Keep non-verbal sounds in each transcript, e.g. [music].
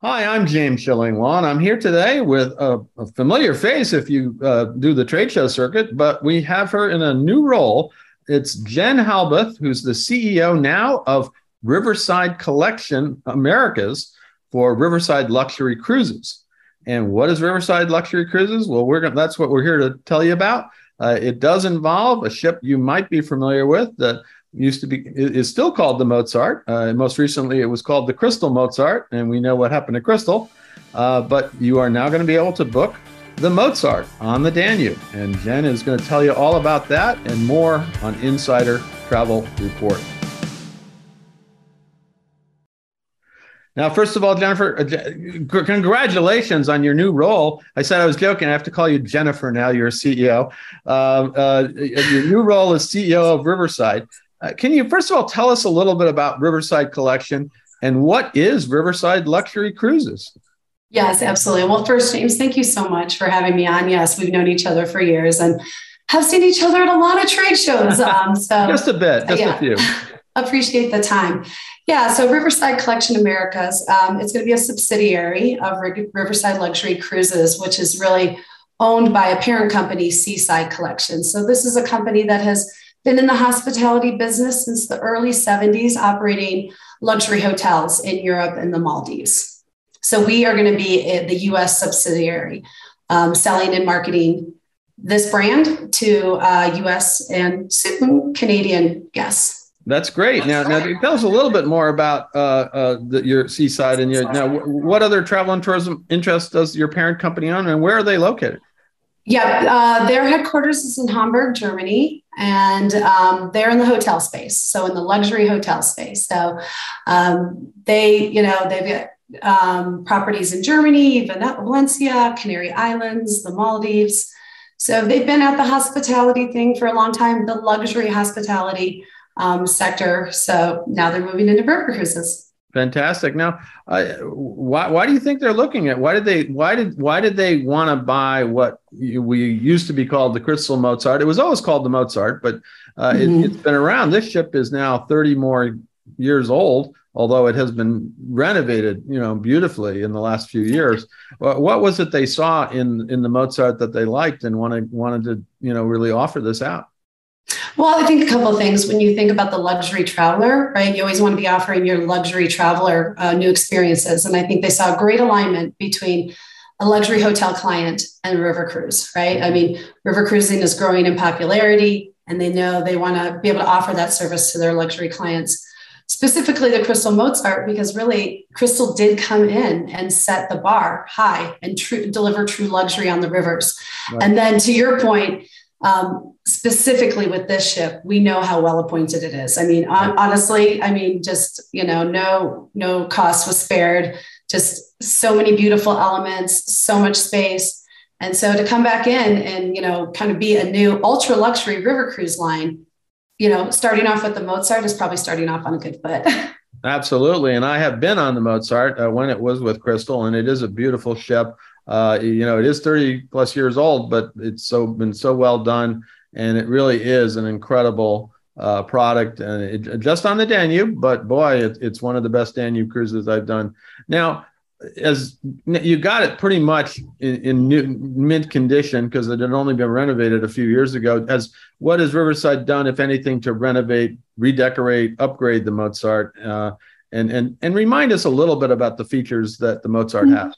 Hi, I'm James Shillinglaw, and I'm here today with a, a familiar face if you uh, do the trade show circuit, but we have her in a new role. It's Jen Halboth, who's the CEO now of Riverside Collection Americas for Riverside Luxury Cruises. And what is Riverside Luxury Cruises? Well, we're gonna, that's what we're here to tell you about. Uh, it does involve a ship you might be familiar with that used to be is still called the Mozart. Uh, most recently, it was called the Crystal Mozart, and we know what happened to Crystal. Uh, but you are now going to be able to book the Mozart on the Danube, and Jen is going to tell you all about that and more on Insider Travel Report. Now, first of all, Jennifer, uh, congratulations on your new role. I said I was joking. I have to call you Jennifer now. You're a CEO. Uh, uh, your new role is CEO of Riverside. Uh, can you first of all tell us a little bit about Riverside Collection and what is Riverside Luxury Cruises? Yes, absolutely. Well, first, James, thank you so much for having me on. Yes, we've known each other for years and have seen each other at a lot of trade shows. [laughs] Um, so just a bit, just yeah, a few. [laughs] Appreciate the time. Yeah, so Riverside Collection Americas, um, it's going to be a subsidiary of Riverside Luxury Cruises, which is really owned by a parent company, Seaside Collection. So this is a company that has been in the hospitality business since the early 70s, operating luxury hotels in Europe and the Maldives. So we are going to be the US subsidiary, um, selling and marketing this brand to uh, US and certain Canadian guests. That's great. Now, now tell us a little bit more about uh, uh, the, your seaside and your now. What other travel and tourism interests does your parent company own, and where are they located? Yeah, uh, their headquarters is in Hamburg, Germany, and um, they're in the hotel space, so in the luxury hotel space. So um, they, you know, they've got um, properties in Germany, Valencia, Canary Islands, the Maldives. So they've been at the hospitality thing for a long time, the luxury hospitality um, sector. So now they're moving into river cruises. Fantastic. Now, uh, why why do you think they're looking at? Why did they why did why did they want to buy what we used to be called the Crystal Mozart? It was always called the Mozart, but uh, mm-hmm. it, has been around. This ship is now thirty more years old, although it has been renovated, you know, beautifully in the last few years. What was it they saw in in the Mozart that they liked and wanted wanted to you know really offer this out? Well, I think a couple of things. When you think about the luxury traveler, right, you always want to be offering your luxury traveler uh, new experiences. And I think they saw a great alignment between a luxury hotel client and river cruise, right? I mean, river cruising is growing in popularity, and they know they want to be able to offer that service to their luxury clients. Specifically, the Crystal Mozart, because really Crystal did come in and set the bar high and true, deliver true luxury on the rivers. Right. And then to your point, um, specifically with this ship, we know how well appointed it is. I mean, honestly, I mean, just you know, no no cost was spared. Just so many beautiful elements, so much space, and so to come back in and you know, kind of be a new ultra luxury river cruise line, you know, starting off with the Mozart is probably starting off on a good foot. [laughs] Absolutely, and I have been on the Mozart uh, when it was with Crystal, and it is a beautiful ship. Uh, you know, it is 30 plus years old, but it's so been so well done, and it really is an incredible uh, product. And it, just on the Danube, but boy, it, it's one of the best Danube cruises I've done. Now, as you got it pretty much in, in new, mint condition because it had only been renovated a few years ago. As what has Riverside done, if anything, to renovate, redecorate, upgrade the Mozart, uh, and and and remind us a little bit about the features that the Mozart mm-hmm. has?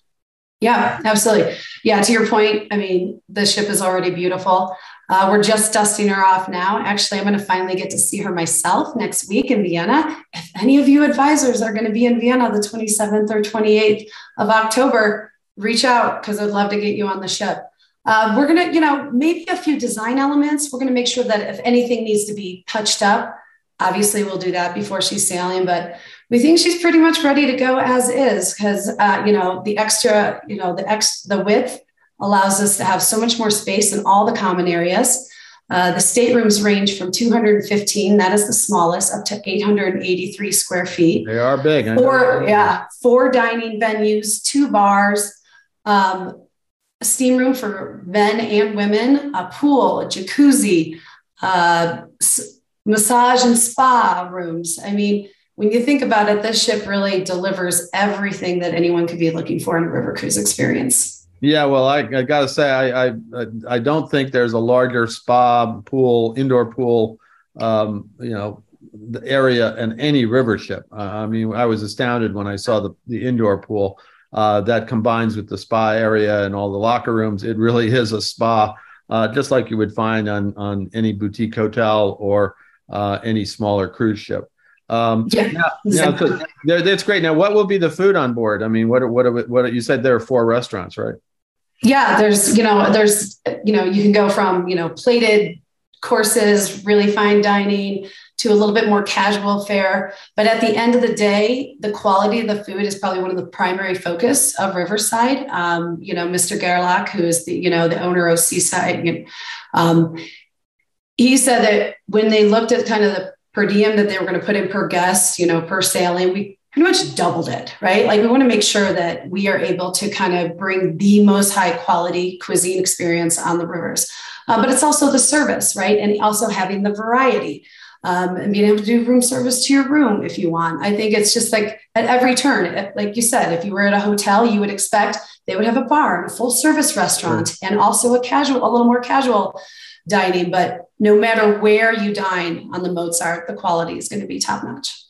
Yeah, absolutely. Yeah, to your point, I mean, the ship is already beautiful. Uh, we're just dusting her off now. Actually, I'm going to finally get to see her myself next week in Vienna. If any of you advisors are going to be in Vienna the 27th or 28th of October, reach out because I'd love to get you on the ship. Uh, we're going to, you know, maybe a few design elements. We're going to make sure that if anything needs to be touched up, obviously we'll do that before she's sailing, but we think she's pretty much ready to go as is because uh, you know the extra you know the ex the width allows us to have so much more space in all the common areas. Uh, the staterooms range from 215 that is the smallest up to 883 square feet. They are big four yeah four dining venues two bars um, a steam room for men and women a pool a jacuzzi uh, massage and spa rooms. I mean when you think about it, this ship really delivers everything that anyone could be looking for in a river cruise experience. Yeah, well, I, I got to say, I, I I don't think there's a larger spa pool, indoor pool, um, you know, the area in any river ship. Uh, I mean, I was astounded when I saw the the indoor pool uh, that combines with the spa area and all the locker rooms. It really [laughs] is a spa, uh, just like you would find on on any boutique hotel or uh, any smaller cruise ship. Um, yeah, yeah, so that's great. Now, what will be the food on board? I mean, what are, what are, what you said there are four restaurants, right? Yeah, there's you know there's you know you can go from you know plated courses, really fine dining to a little bit more casual fare. But at the end of the day, the quality of the food is probably one of the primary focus of Riverside. Um, you know, Mr. Gerlach, who is the you know the owner of Seaside, um, he said that when they looked at kind of the per diem that they were going to put in per guest, you know, per sailing, we pretty much doubled it, right? Like we want to make sure that we are able to kind of bring the most high quality cuisine experience on the rivers. Uh, but it's also the service, right? And also having the variety. Um, and being able to do room service to your room if you want. I think it's just like at every turn, like you said, if you were at a hotel, you would expect they would have a bar and a full service restaurant and also a casual, a little more casual dining. But no matter where you dine on the Mozart, the quality is going to be top notch.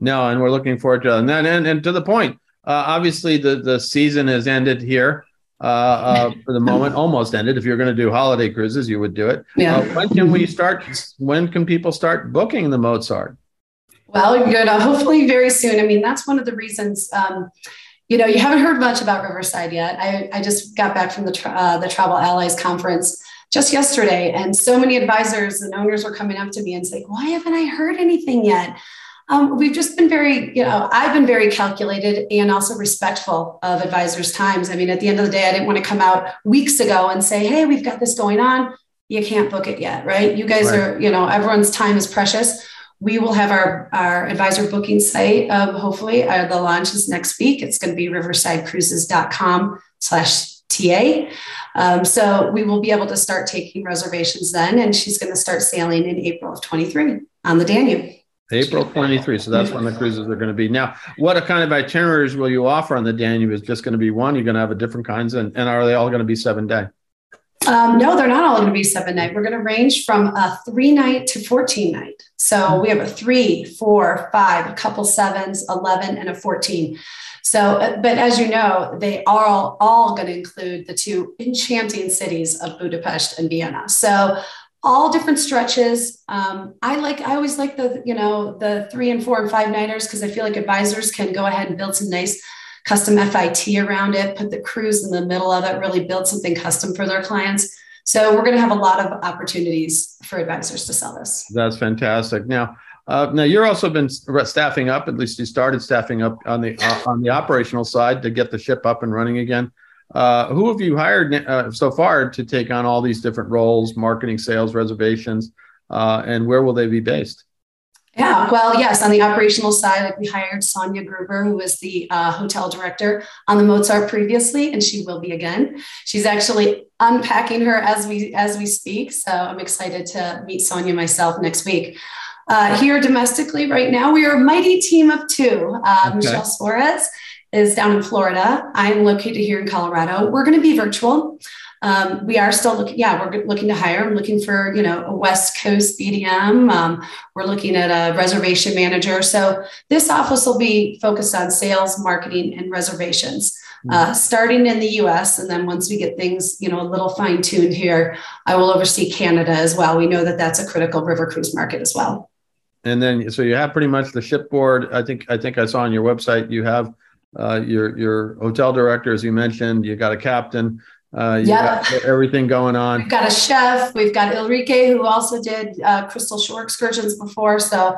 No, and we're looking forward to it. And then, and, and to the point, uh, obviously the the season has ended here. Uh, uh, [laughs] for the moment, almost ended. If you're going to do holiday cruises, you would do it. Yeah. Uh, when can we start? When can people start booking the Mozart? Well, to hopefully very soon. I mean, that's one of the reasons. Um, you know, you haven't heard much about Riverside yet. I, I just got back from the uh, the Travel Allies conference just yesterday, and so many advisors and owners were coming up to me and saying, "Why haven't I heard anything yet?" Um, we've just been very, you know, I've been very calculated and also respectful of advisors' times. I mean, at the end of the day, I didn't want to come out weeks ago and say, "Hey, we've got this going on." You can't book it yet, right? You guys right. are, you know, everyone's time is precious. We will have our, our advisor booking site. Um, hopefully, uh, the launch is next week. It's going to be riversidecruises.com slash TA. Um, so we will be able to start taking reservations then, and she's going to start sailing in April of 23 on the Danube. April 23. So that's when the cruises are going to be. Now, what kind of itineraries will you offer on the Danube? Is just going to be one? You're going to have a different kinds, and, and are they all going to be seven day? Um, no, they're not all going to be seven night. We're going to range from a three night to 14 night. So we have a three, four, five, a couple sevens, 11, and a 14. So, uh, but as you know, they are all, all going to include the two enchanting cities of Budapest and Vienna. So, all different stretches. Um, I like, I always like the, you know, the three and four and five nighters because I feel like advisors can go ahead and build some nice custom FIT around it, put the cruise in the middle of it, really build something custom for their clients. So we're going to have a lot of opportunities for advisors to sell this. That's fantastic. Now, uh, now you're also been staffing up. At least you started staffing up on the uh, on the operational side to get the ship up and running again. Uh, who have you hired uh, so far to take on all these different roles, marketing, sales, reservations, uh, and where will they be based? Yeah, well, yes, on the operational side, like we hired Sonia Gruber, who was the uh, hotel director on the Mozart previously, and she will be again. She's actually unpacking her as we as we speak, so I'm excited to meet Sonia myself next week. Uh, here domestically, right now, we are a mighty team of two. Uh, okay. Michelle Suarez is down in Florida. I'm located here in Colorado. We're going to be virtual. Um, we are still looking, yeah, we're looking to hire. I'm looking for, you know, a West Coast BDM. Um, we're looking at a reservation manager. So this office will be focused on sales, marketing, and reservations. Hmm. Uh, starting in the US. And then once we get things, you know, a little fine tuned here, I will oversee Canada as well. We know that that's a critical river cruise market as well. And then, so you have pretty much the shipboard. I think, I think I saw on your website, you have uh, your, your hotel director, as you mentioned, you got a captain, uh, yeah, everything going on. We've got a chef. We've got Ulrike, who also did uh, Crystal Shore excursions before. So,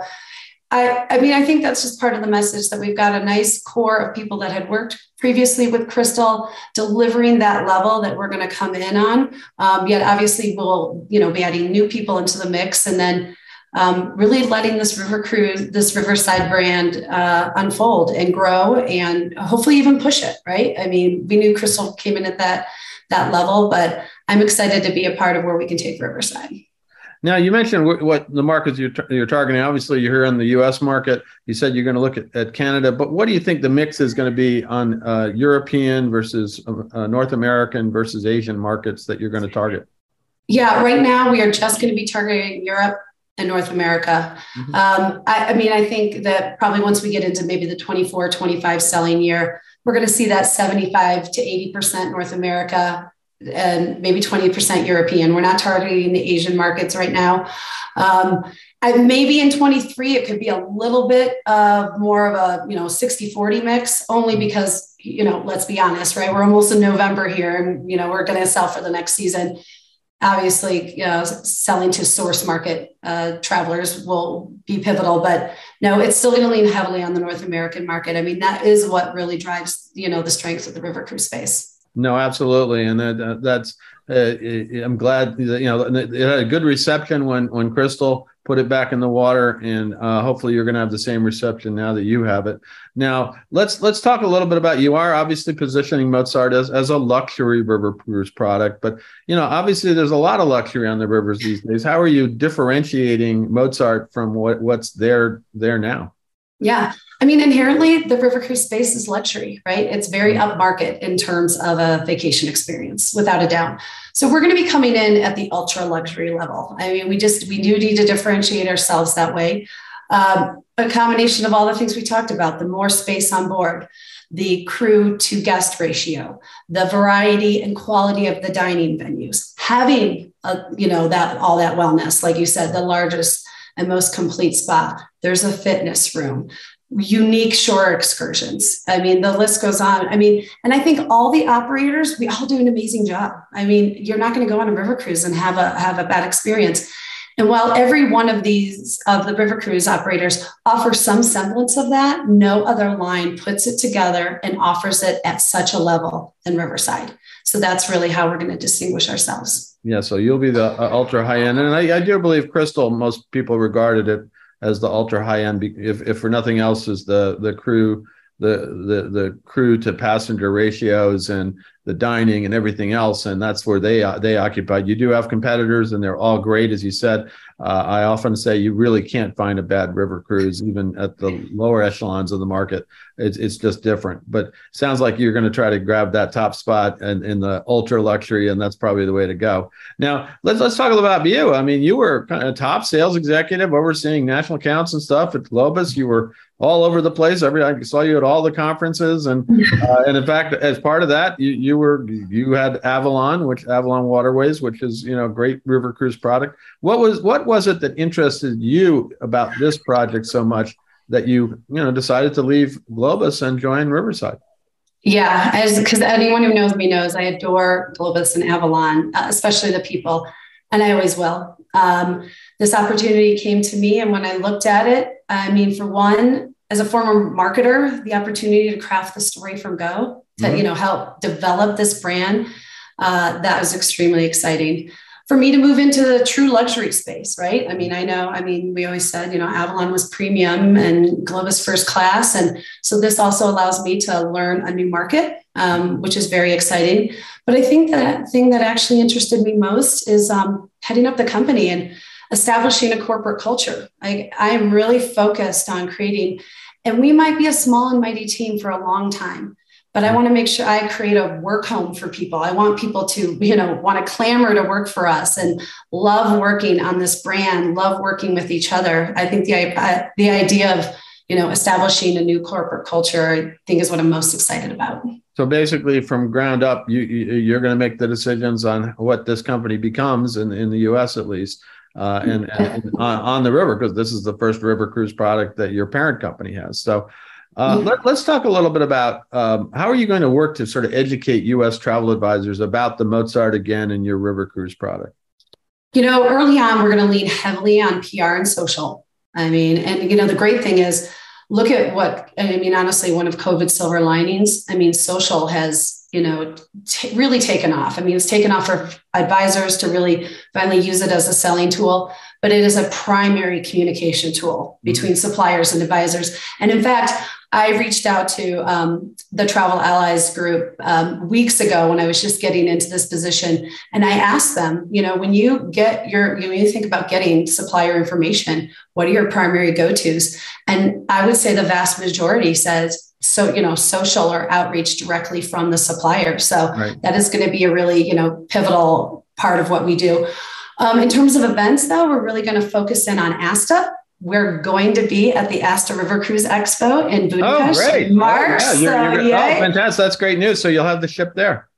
I, I mean, I think that's just part of the message that we've got a nice core of people that had worked previously with Crystal, delivering that level that we're going to come in on. Um, yet, obviously, we'll you know be adding new people into the mix, and then um, really letting this river cruise, this Riverside brand uh, unfold and grow, and hopefully even push it. Right? I mean, we knew Crystal came in at that that level. But I'm excited to be a part of where we can take Riverside. Now, you mentioned what the markets you're, you're targeting. Obviously, you're here in the U.S. market. You said you're going to look at, at Canada, but what do you think the mix is going to be on uh, European versus uh, North American versus Asian markets that you're going to target? Yeah, right now we are just going to be targeting Europe and North America. Mm-hmm. Um, I, I, mean, I think that probably once we get into maybe the 24, 25 selling year, we're going to see that 75 to 80% North America, and maybe 20% European. We're not targeting the Asian markets right now. Um, and maybe in 23, it could be a little bit of more of a, you know, 60 40 mix, only because, you know, let's be honest, right? We're almost in November here and, you know, we're going to sell for the next season. Obviously, you know, selling to source market uh, travelers will be pivotal, but no, it's still going to lean heavily on the North American market. I mean, that is what really drives, you know, the strength of the river cruise space. No, absolutely, and that, that's. Uh, I'm glad you know it had a good reception when when Crystal put it back in the water, and uh, hopefully you're going to have the same reception now that you have it. Now let's let's talk a little bit about you are obviously positioning Mozart as as a luxury river cruise product, but you know obviously there's a lot of luxury on the rivers these days. How are you differentiating Mozart from what what's there there now? Yeah. I mean, inherently, the river cruise space is luxury, right? It's very upmarket in terms of a vacation experience, without a doubt. So we're going to be coming in at the ultra luxury level. I mean, we just we do need to differentiate ourselves that way. Um, a combination of all the things we talked about: the more space on board, the crew to guest ratio, the variety and quality of the dining venues, having a, you know that all that wellness, like you said, the largest and most complete spa. There's a fitness room, unique shore excursions. I mean, the list goes on. I mean, and I think all the operators, we all do an amazing job. I mean, you're not going to go on a river cruise and have a have a bad experience. And while every one of these of the river cruise operators offers some semblance of that, no other line puts it together and offers it at such a level than Riverside. So that's really how we're going to distinguish ourselves. Yeah, so you'll be the uh, ultra high end, and I, I, do believe Crystal. Most people regarded it as the ultra high end, if, if for nothing else, is the the crew, the the the crew to passenger ratios and the dining and everything else, and that's where they they occupy. You do have competitors, and they're all great, as you said. Uh, I often say you really can't find a bad river cruise, even at the lower echelons of the market. It's, it's just different. But sounds like you're going to try to grab that top spot and in the ultra luxury, and that's probably the way to go. Now let's let's talk about you. I mean, you were kind of top sales executive overseeing national accounts and stuff at Globus. You were all over the place. Every I saw you at all the conferences, and [laughs] uh, and in fact, as part of that, you you were you had Avalon, which Avalon Waterways, which is you know great river cruise product. What was what was it that interested you about this project so much that you you know decided to leave Globus and join Riverside? Yeah, because anyone who knows me knows I adore Globus and Avalon, uh, especially the people, and I always will. Um, this opportunity came to me, and when I looked at it, I mean, for one, as a former marketer, the opportunity to craft the story from go to mm-hmm. you know help develop this brand, uh, that was extremely exciting for me to move into the true luxury space, right? I mean, I know, I mean, we always said, you know, Avalon was premium and Globus first class. And so this also allows me to learn a new market, um, which is very exciting. But I think that thing that actually interested me most is um, heading up the company and establishing a corporate culture. I, I am really focused on creating, and we might be a small and mighty team for a long time but I want to make sure I create a work home for people. I want people to, you know, want to clamor to work for us and love working on this brand, love working with each other. I think the uh, the idea of you know establishing a new corporate culture, I think, is what I'm most excited about. So basically, from ground up, you, you are going to make the decisions on what this company becomes in in the U.S. at least. Uh, and, and on, on the river because this is the first river cruise product that your parent company has. So uh, let, us talk a little bit about um, how are you going to work to sort of educate U.S. travel advisors about the Mozart again and your River Cruise product? You know, early on, we're going to lean heavily on PR and social. I mean, and you know, the great thing is, look at what I mean. Honestly, one of COVID's silver linings. I mean, social has you know t- really taken off. I mean, it's taken off for advisors to really finally use it as a selling tool, but it is a primary communication tool between mm-hmm. suppliers and advisors. And in fact, I reached out to um, the Travel Allies group um, weeks ago when I was just getting into this position, and I asked them, you know, when you get your, you know, you think about getting supplier information, what are your primary go-tos? And I would say the vast majority says so you know social or outreach directly from the supplier so right. that is going to be a really you know pivotal part of what we do um, in terms of events though we're really going to focus in on asta we're going to be at the Asta River Cruise Expo in Budapest oh, great. March. Oh, yeah. you're, you're, oh, fantastic. That's great news. So you'll have the ship there.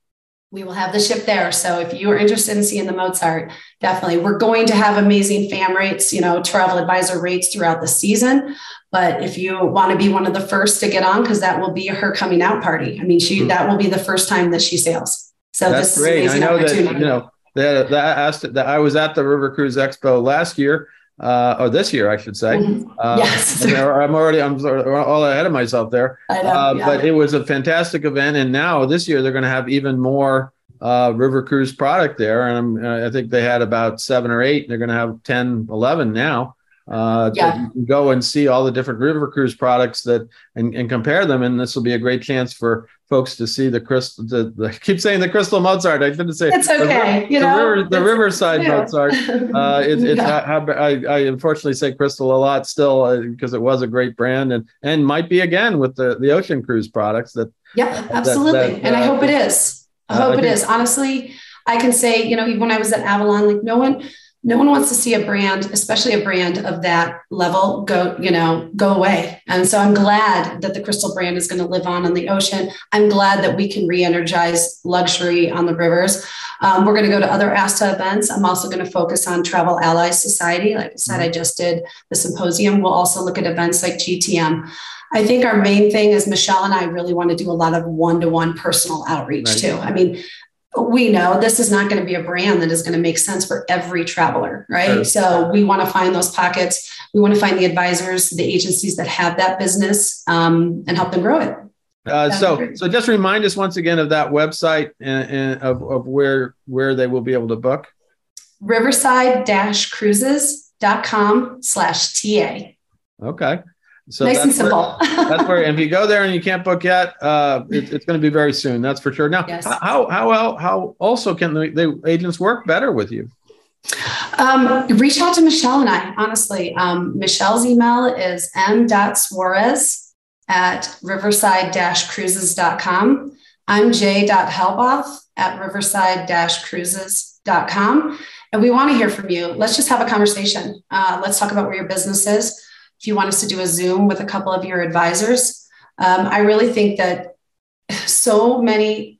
We will have the ship there. So if you are interested in seeing the Mozart, definitely. We're going to have amazing fam rates, you know, travel advisor rates throughout the season. But if you want to be one of the first to get on, because that will be her coming out party. I mean, she mm-hmm. that will be the first time that she sails. So That's this great. is I know that you know that that asked that I was at the River Cruise Expo last year uh, or this year, I should say. Uh, yes. I'm already, I'm all ahead of myself there. I know, uh, yeah. But it was a fantastic event. And now this year, they're going to have even more uh, River Cruise product there. And i think they had about seven or eight. They're going to have 10, 11 now. Uh, yeah. You can go and see all the different River Cruise products that and, and compare them. And this will be a great chance for folks to see the crystal. The, the, I [laughs] keep saying the Crystal Mozart. I didn't say it's okay. The, you know, the, river, the Riverside yeah. Mozart. [laughs] Uh, it, it's yeah. I, I, unfortunately say Crystal a lot still uh, because it was a great brand and and might be again with the the Ocean Cruise products that. Yeah, absolutely, that, that, and uh, I hope it is. I hope it think, is. Honestly, I can say you know even when I was at Avalon, like no one no one wants to see a brand especially a brand of that level go you know go away. And so i'm glad that the crystal brand is going to live on in the ocean. I'm glad that we can re-energize luxury on the rivers. Um, we're going to go to other asta events. I'm also going to focus on travel allies society. Like i said i just did the symposium. We'll also look at events like gtm I think our main thing is Michelle and I really want to do a lot of one to one personal outreach right. too. I mean, we know this is not going to be a brand that is going to make sense for every traveler, right? Sure. So we want to find those pockets. We want to find the advisors, the agencies that have that business, um, and help them grow it. Uh, so, so just remind us once again of that website and, and of, of where where they will be able to book. Riverside-cruises.com slash TA. Okay. So nice and simple. Where, [laughs] that's where if you go there and you can't book yet, uh, it, it's going to be very soon. That's for sure. Now, yes. how how how also can the, the agents work better with you? Um, reach out to Michelle and I. Honestly, um, Michelle's email is m.suarez at riverside-cruises.com. I'm j.halboth at riverside-cruises.com. And we want to hear from you. Let's just have a conversation. Uh, let's talk about where your business is if you want us to do a Zoom with a couple of your advisors. Um, I really think that so many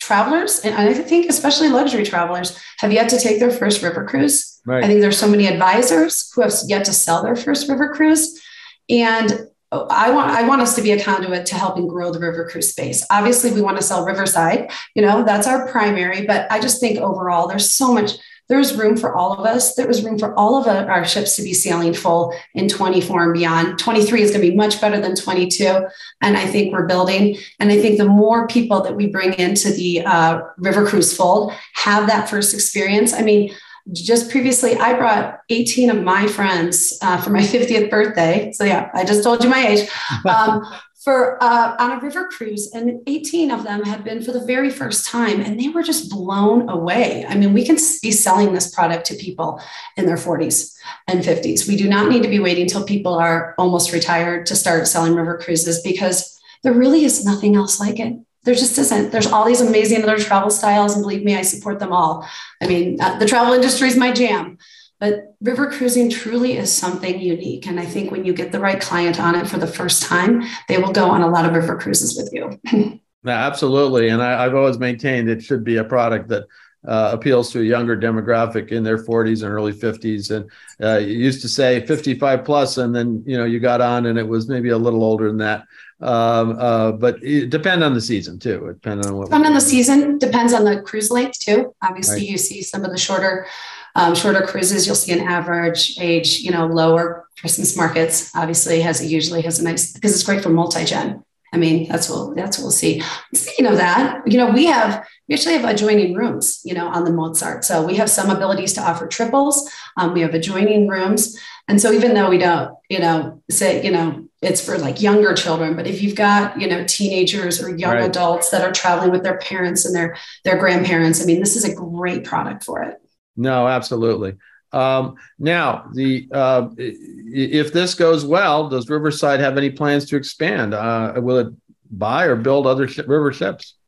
travelers, and I think especially luxury travelers, have yet to take their first river cruise. Right. I think there's so many advisors who have yet to sell their first river cruise. And I want I want us to be a conduit to helping grow the river cruise space. Obviously, we want to sell Riverside, you know, that's our primary, but I just think overall there's so much there was room for all of us. There was room for all of our ships to be sailing full in 24 and beyond. 23 is going to be much better than 22. And I think we're building. And I think the more people that we bring into the uh, River Cruise fold have that first experience. I mean, just previously, I brought 18 of my friends uh, for my [laughs] 50th birthday. So, yeah, I just told you my age. Um, for uh, on a river cruise, and 18 of them had been for the very first time, and they were just blown away. I mean, we can be selling this product to people in their 40s and 50s. We do not need to be waiting until people are almost retired to start selling river cruises because there really is nothing else like it. There just isn't. There's all these amazing other travel styles, and believe me, I support them all. I mean, uh, the travel industry is my jam. But river cruising truly is something unique. And I think when you get the right client on it for the first time, they will go on a lot of river cruises with you. [laughs] yeah, absolutely. And I, have always maintained it should be a product that uh, appeals to a younger demographic in their 40s and early 50s. And uh, you used to say 55 plus, and then you know you got on, and it was maybe a little older than that. Um, uh, but it depend on the season too. It depends on what. Depend on the season. Depends on the cruise length too. Obviously, right. you see some of the shorter um, shorter cruises, you'll see an average age, you know, lower Christmas markets. Obviously, has usually has a nice because it's great for multi-gen. I mean, that's what that's what we'll see. Speaking of that, you know, we have we actually have adjoining rooms, you know, on the Mozart. So we have some abilities to offer triples. Um, we have adjoining rooms, and so even though we don't, you know, say, you know, it's for like younger children but if you've got you know teenagers or young right. adults that are traveling with their parents and their their grandparents i mean this is a great product for it no absolutely um, now the uh, if this goes well does riverside have any plans to expand uh, will it buy or build other sh- river ships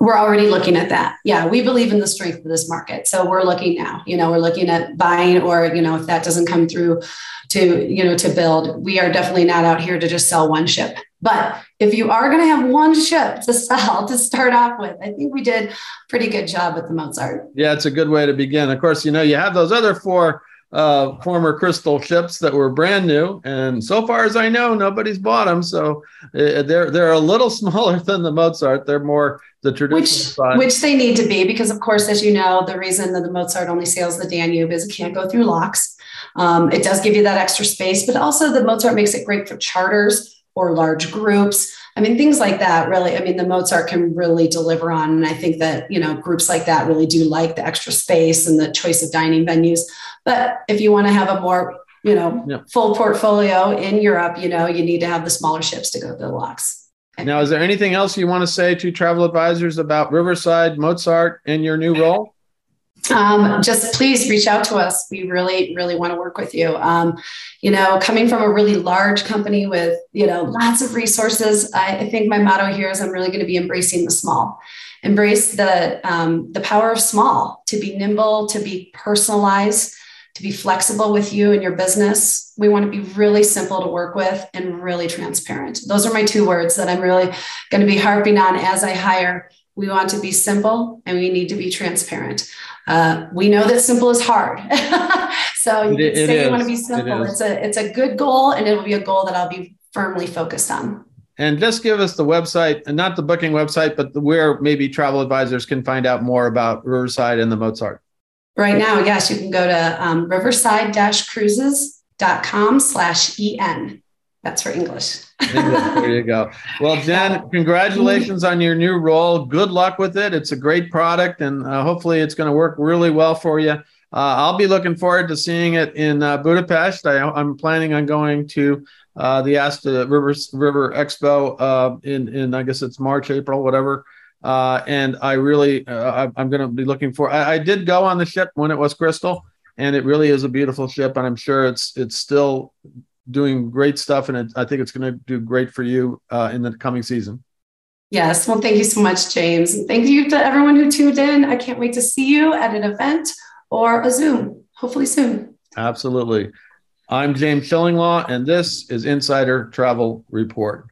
we're already looking at that. Yeah, we believe in the strength of this market. So we're looking now, you know, we're looking at buying or, you know, if that doesn't come through to, you know, to build, we are definitely not out here to just sell one ship. But if you are going to have one ship to sell to start off with, I think we did pretty good job with the Mozart. Yeah, it's a good way to begin. Of course, you know, you have those other four uh, former crystal ships that were brand new, and so far as I know, nobody's bought them. So uh, they're they're a little [laughs] smaller than the Mozart. They're more the traditional which, side. Which they need to be because, of course, as you know, the reason that the Mozart only sails the Danube is it can't go through locks. Um, it does give you that extra space, but also the Mozart makes it great for charters or large groups. I mean, things like that really, I mean, the Mozart can really deliver on. And I think that, you know, groups like that really do like the extra space and the choice of dining venues. But if you want to have a more, you know, yeah. full portfolio in Europe, you know, you need to have the smaller ships to go to the locks. Now, is there anything else you want to say to travel advisors about Riverside, Mozart, and your new role? Um, just please reach out to us. We really, really want to work with you. Um, you know, coming from a really large company with, you know, lots of resources, I, I think my motto here is I'm really going to be embracing the small. Embrace the um, the power of small, to be nimble, to be personalized, to be flexible with you and your business. We want to be really simple to work with and really transparent. Those are my two words that I'm really going to be harping on as I hire. We want to be simple and we need to be transparent. Uh, we know that simple is hard. [laughs] so you it, can say you want to be simple. It it's a it's a good goal and it'll be a goal that I'll be firmly focused on. And just give us the website, and not the booking website, but the, where maybe travel advisors can find out more about Riverside and the Mozart. Right now, yes, you can go to um, riverside-cruises.com slash EN. That's for English. there you go. Well, [laughs] Jen, congratulations on your new role. Good luck with it. It's a great product, and uh, hopefully, it's going to work really well for you. Uh, I'll be looking forward to seeing it in uh, Budapest. I, am planning on going to uh, the Asta River River Expo uh, in in I guess it's March, April, whatever. Uh, and I really, uh, I, am going to be looking for. I, I, did go on the ship when it was Crystal, and it really is a beautiful ship, and I'm sure it's it's still doing great stuff, and I think it's going to do great for you uh, in the coming season. Yes, well, thank you so much, James, and thank you to everyone who tuned in. I can't wait to see you at an event or a Zoom, hopefully soon. Absolutely. I'm James Shillinglaw, and this is Insider Travel Report.